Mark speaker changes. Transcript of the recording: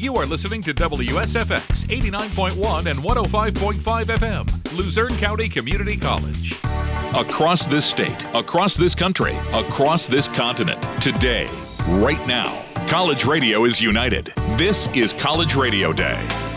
Speaker 1: You are listening to WSFX 89.1 and 105.5 FM, Luzerne County Community College. Across this state, across this country, across this continent, today, right now, college radio is united. This is College Radio Day.